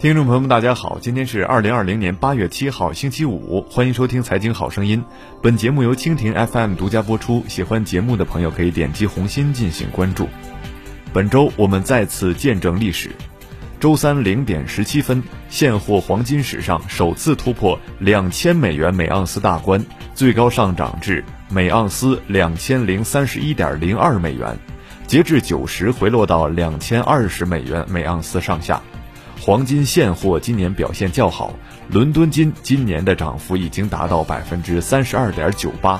听众朋友们，大家好，今天是二零二零年八月七号，星期五，欢迎收听《财经好声音》。本节目由蜻蜓 FM 独家播出，喜欢节目的朋友可以点击红心进行关注。本周我们再次见证历史，周三零点十七分，现货黄金史上首次突破两千美元每盎司大关，最高上涨至每盎司两千零三十一点零二美元，截至九时回落到两千二十美元每盎司上下。黄金现货今年表现较好，伦敦金今年的涨幅已经达到百分之三十二点九八，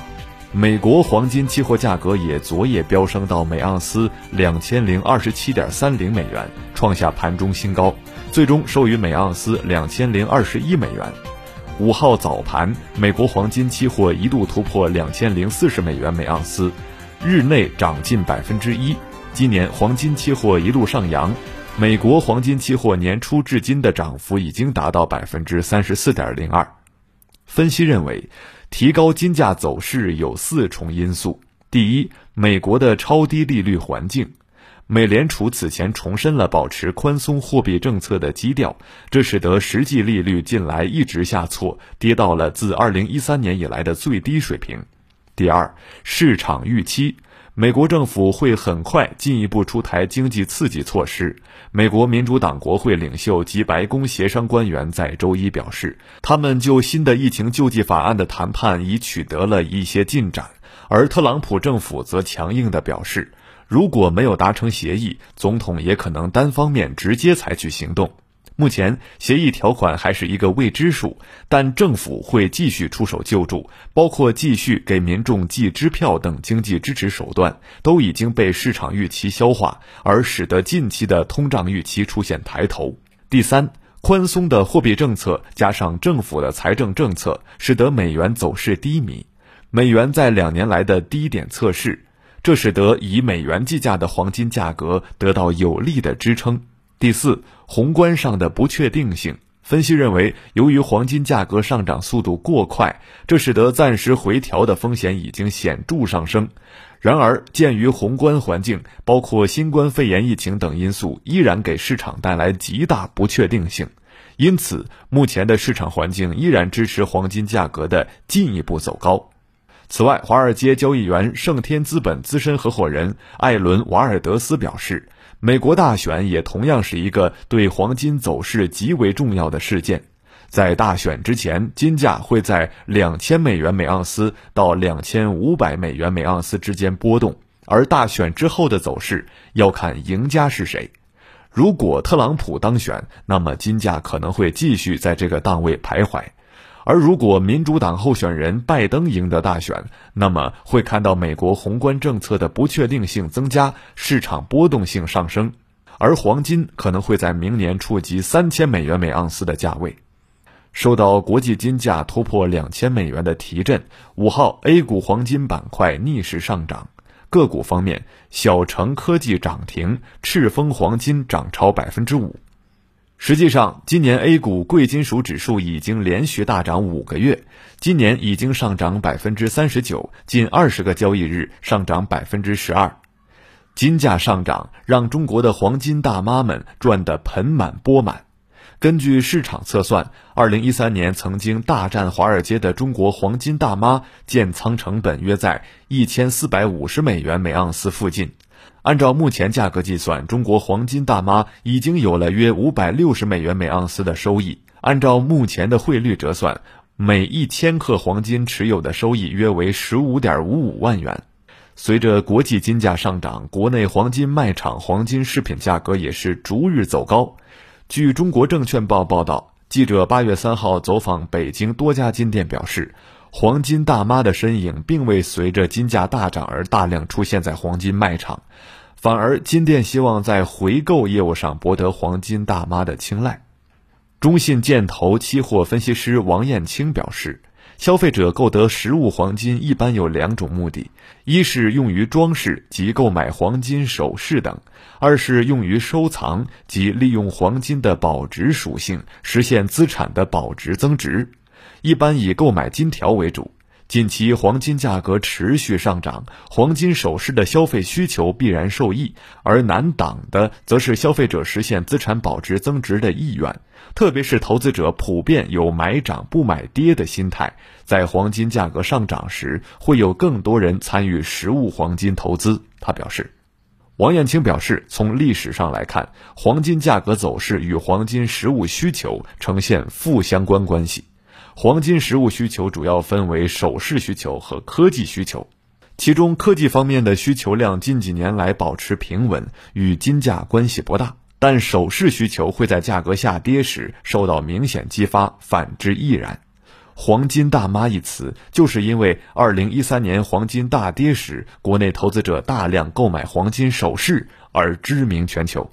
美国黄金期货价格也昨夜飙升到每盎司两千零二十七点三零美元，创下盘中新高，最终收于每盎司两千零二十一美元。五号早盘，美国黄金期货一度突破两千零四十美元每盎司，日内涨近百分之一。今年黄金期货一路上扬。美国黄金期货年初至今的涨幅已经达到百分之三十四点零二。分析认为，提高金价走势有四重因素：第一，美国的超低利率环境；美联储此前重申了保持宽松货币政策的基调，这使得实际利率近来一直下挫，跌到了自二零一三年以来的最低水平；第二，市场预期。美国政府会很快进一步出台经济刺激措施。美国民主党国会领袖及白宫协商官员在周一表示，他们就新的疫情救济法案的谈判已取得了一些进展。而特朗普政府则强硬地表示，如果没有达成协议，总统也可能单方面直接采取行动。目前协议条款还是一个未知数，但政府会继续出手救助，包括继续给民众寄支票等经济支持手段，都已经被市场预期消化，而使得近期的通胀预期出现抬头。第三，宽松的货币政策加上政府的财政政策，使得美元走势低迷，美元在两年来的低点测试，这使得以美元计价的黄金价格得到有力的支撑。第四，宏观上的不确定性。分析认为，由于黄金价格上涨速度过快，这使得暂时回调的风险已经显著上升。然而，鉴于宏观环境，包括新冠肺炎疫情等因素，依然给市场带来极大不确定性，因此，目前的市场环境依然支持黄金价格的进一步走高。此外，华尔街交易员盛天资本资深合伙人艾伦·瓦尔德斯表示。美国大选也同样是一个对黄金走势极为重要的事件。在大选之前，金价会在两千美元每盎司到两千五百美元每盎司之间波动；而大选之后的走势要看赢家是谁。如果特朗普当选，那么金价可能会继续在这个档位徘徊。而如果民主党候选人拜登赢得大选，那么会看到美国宏观政策的不确定性增加，市场波动性上升，而黄金可能会在明年触及三千美元每盎司的价位。受到国际金价突破两千美元的提振，五号 A 股黄金板块逆势上涨。个股方面，小城科技涨停，赤峰黄金涨超百分之五。实际上，今年 A 股贵金属指数已经连续大涨五个月，今年已经上涨百分之三十九，近二十个交易日上涨百分之十二。金价上涨让中国的黄金大妈们赚得盆满钵满。根据市场测算，二零一三年曾经大战华尔街的中国黄金大妈建仓成本约在一千四百五十美元每盎司附近。按照目前价格计算，中国黄金大妈已经有了约五百六十美元每盎司的收益。按照目前的汇率折算，每一千克黄金持有的收益约为十五点五五万元。随着国际金价上涨，国内黄金卖场黄金饰品价格也是逐日走高。据中国证券报报道，记者八月三号走访北京多家金店，表示。黄金大妈的身影并未随着金价大涨而大量出现在黄金卖场，反而金店希望在回购业务上博得黄金大妈的青睐。中信建投期货分析师王艳青表示，消费者购得实物黄金一般有两种目的：一是用于装饰及购买黄金首饰等；二是用于收藏及利用黄金的保值属性，实现资产的保值增值。一般以购买金条为主，近期黄金价格持续上涨，黄金首饰的消费需求必然受益，而难挡的则是消费者实现资产保值增值的意愿。特别是投资者普遍有买涨不买跌的心态，在黄金价格上涨时，会有更多人参与实物黄金投资。他表示，王艳青表示，从历史上来看，黄金价格走势与黄金实物需求呈现负相关关系。黄金实物需求主要分为首饰需求和科技需求，其中科技方面的需求量近几年来保持平稳，与金价关系不大。但首饰需求会在价格下跌时受到明显激发，反之亦然。黄金大妈一词，就是因为二零一三年黄金大跌时，国内投资者大量购买黄金首饰而知名全球。